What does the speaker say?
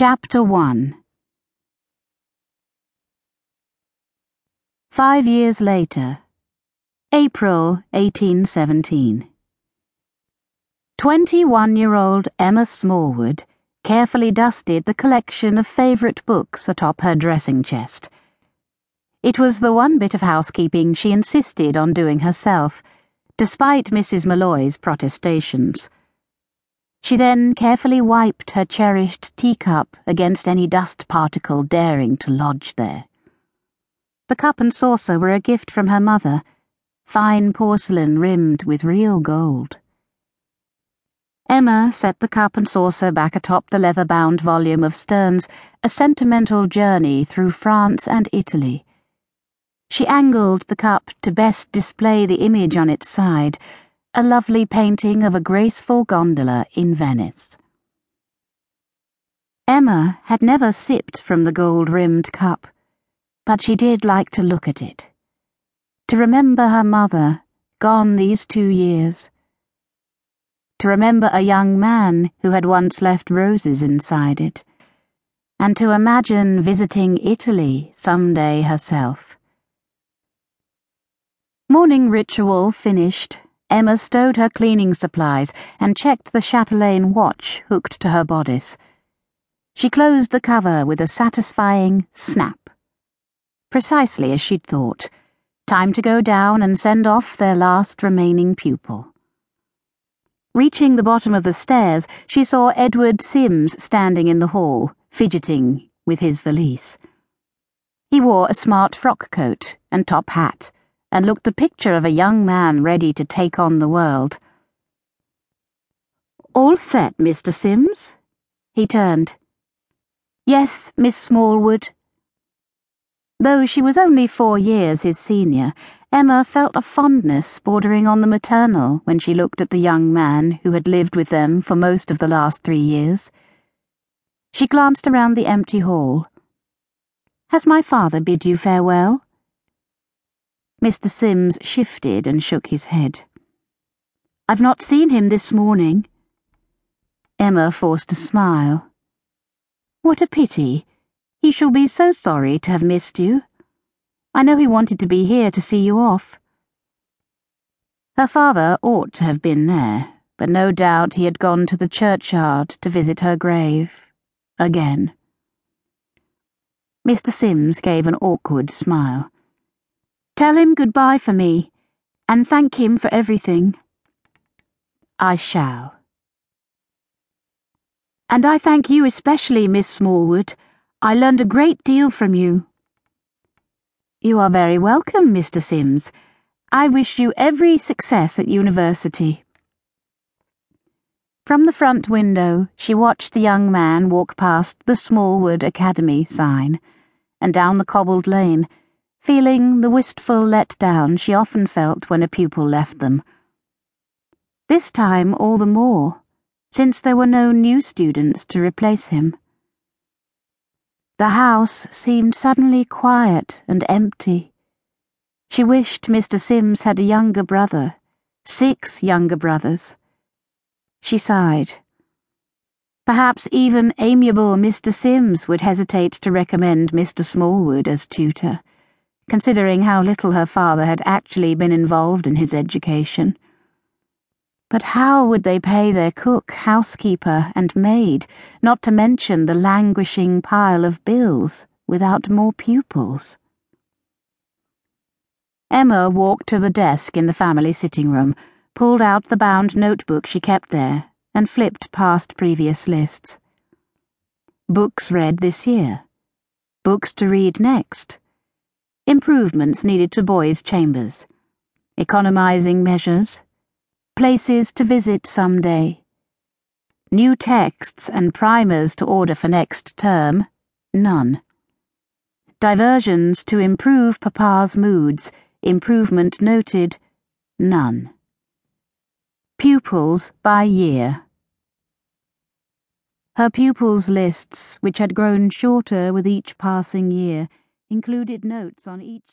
Chapter 1 Five years later, April 1817. Twenty-one year old Emma Smallwood carefully dusted the collection of favourite books atop her dressing chest. It was the one bit of housekeeping she insisted on doing herself, despite Mrs. Malloy's protestations. She then carefully wiped her cherished teacup against any dust particle daring to lodge there. The cup and saucer were a gift from her mother, fine porcelain rimmed with real gold. Emma set the cup and saucer back atop the leather bound volume of Sterne's A Sentimental Journey Through France and Italy. She angled the cup to best display the image on its side a lovely painting of a graceful gondola in Venice. Emma had never sipped from the gold rimmed cup, but she did like to look at it. To remember her mother, gone these two years. To remember a young man who had once left roses inside it. And to imagine visiting Italy some day herself. Morning ritual finished. Emma stowed her cleaning supplies and checked the chatelaine watch hooked to her bodice. She closed the cover with a satisfying snap. Precisely as she'd thought. Time to go down and send off their last remaining pupil. Reaching the bottom of the stairs, she saw Edward Sims standing in the hall, fidgeting with his valise. He wore a smart frock coat and top hat and looked the picture of a young man ready to take on the world. All set, Mr. Sims? He turned. Yes, Miss Smallwood. Though she was only four years his senior, Emma felt a fondness bordering on the maternal when she looked at the young man who had lived with them for most of the last three years. She glanced around the empty hall. Has my father bid you farewell? Mr. Sims shifted and shook his head. I've not seen him this morning. Emma forced a smile. What a pity. He shall be so sorry to have missed you. I know he wanted to be here to see you off. Her father ought to have been there, but no doubt he had gone to the churchyard to visit her grave. Again. Mr. Sims gave an awkward smile. Tell him goodbye for me, and thank him for everything. I shall. And I thank you especially, Miss Smallwood. I learned a great deal from you. You are very welcome, Mr. Sims. I wish you every success at university. From the front window, she watched the young man walk past the Smallwood Academy sign and down the cobbled lane feeling the wistful letdown she often felt when a pupil left them. This time all the more, since there were no new students to replace him. The house seemed suddenly quiet and empty. She wished Mr. Sims had a younger brother, six younger brothers. She sighed. Perhaps even amiable Mr. Sims would hesitate to recommend Mr. Smallwood as tutor considering how little her father had actually been involved in his education. But how would they pay their cook, housekeeper, and maid, not to mention the languishing pile of bills, without more pupils? Emma walked to the desk in the family sitting room, pulled out the bound notebook she kept there, and flipped past previous lists. Books read this year. Books to read next improvements needed to boys' chambers, economizing measures, places to visit some day, new texts and primers to order for next term, none. Diversions to improve Papa's moods, improvement noted, none. Pupils by year. Her pupils' lists, which had grown shorter with each passing year, included notes on each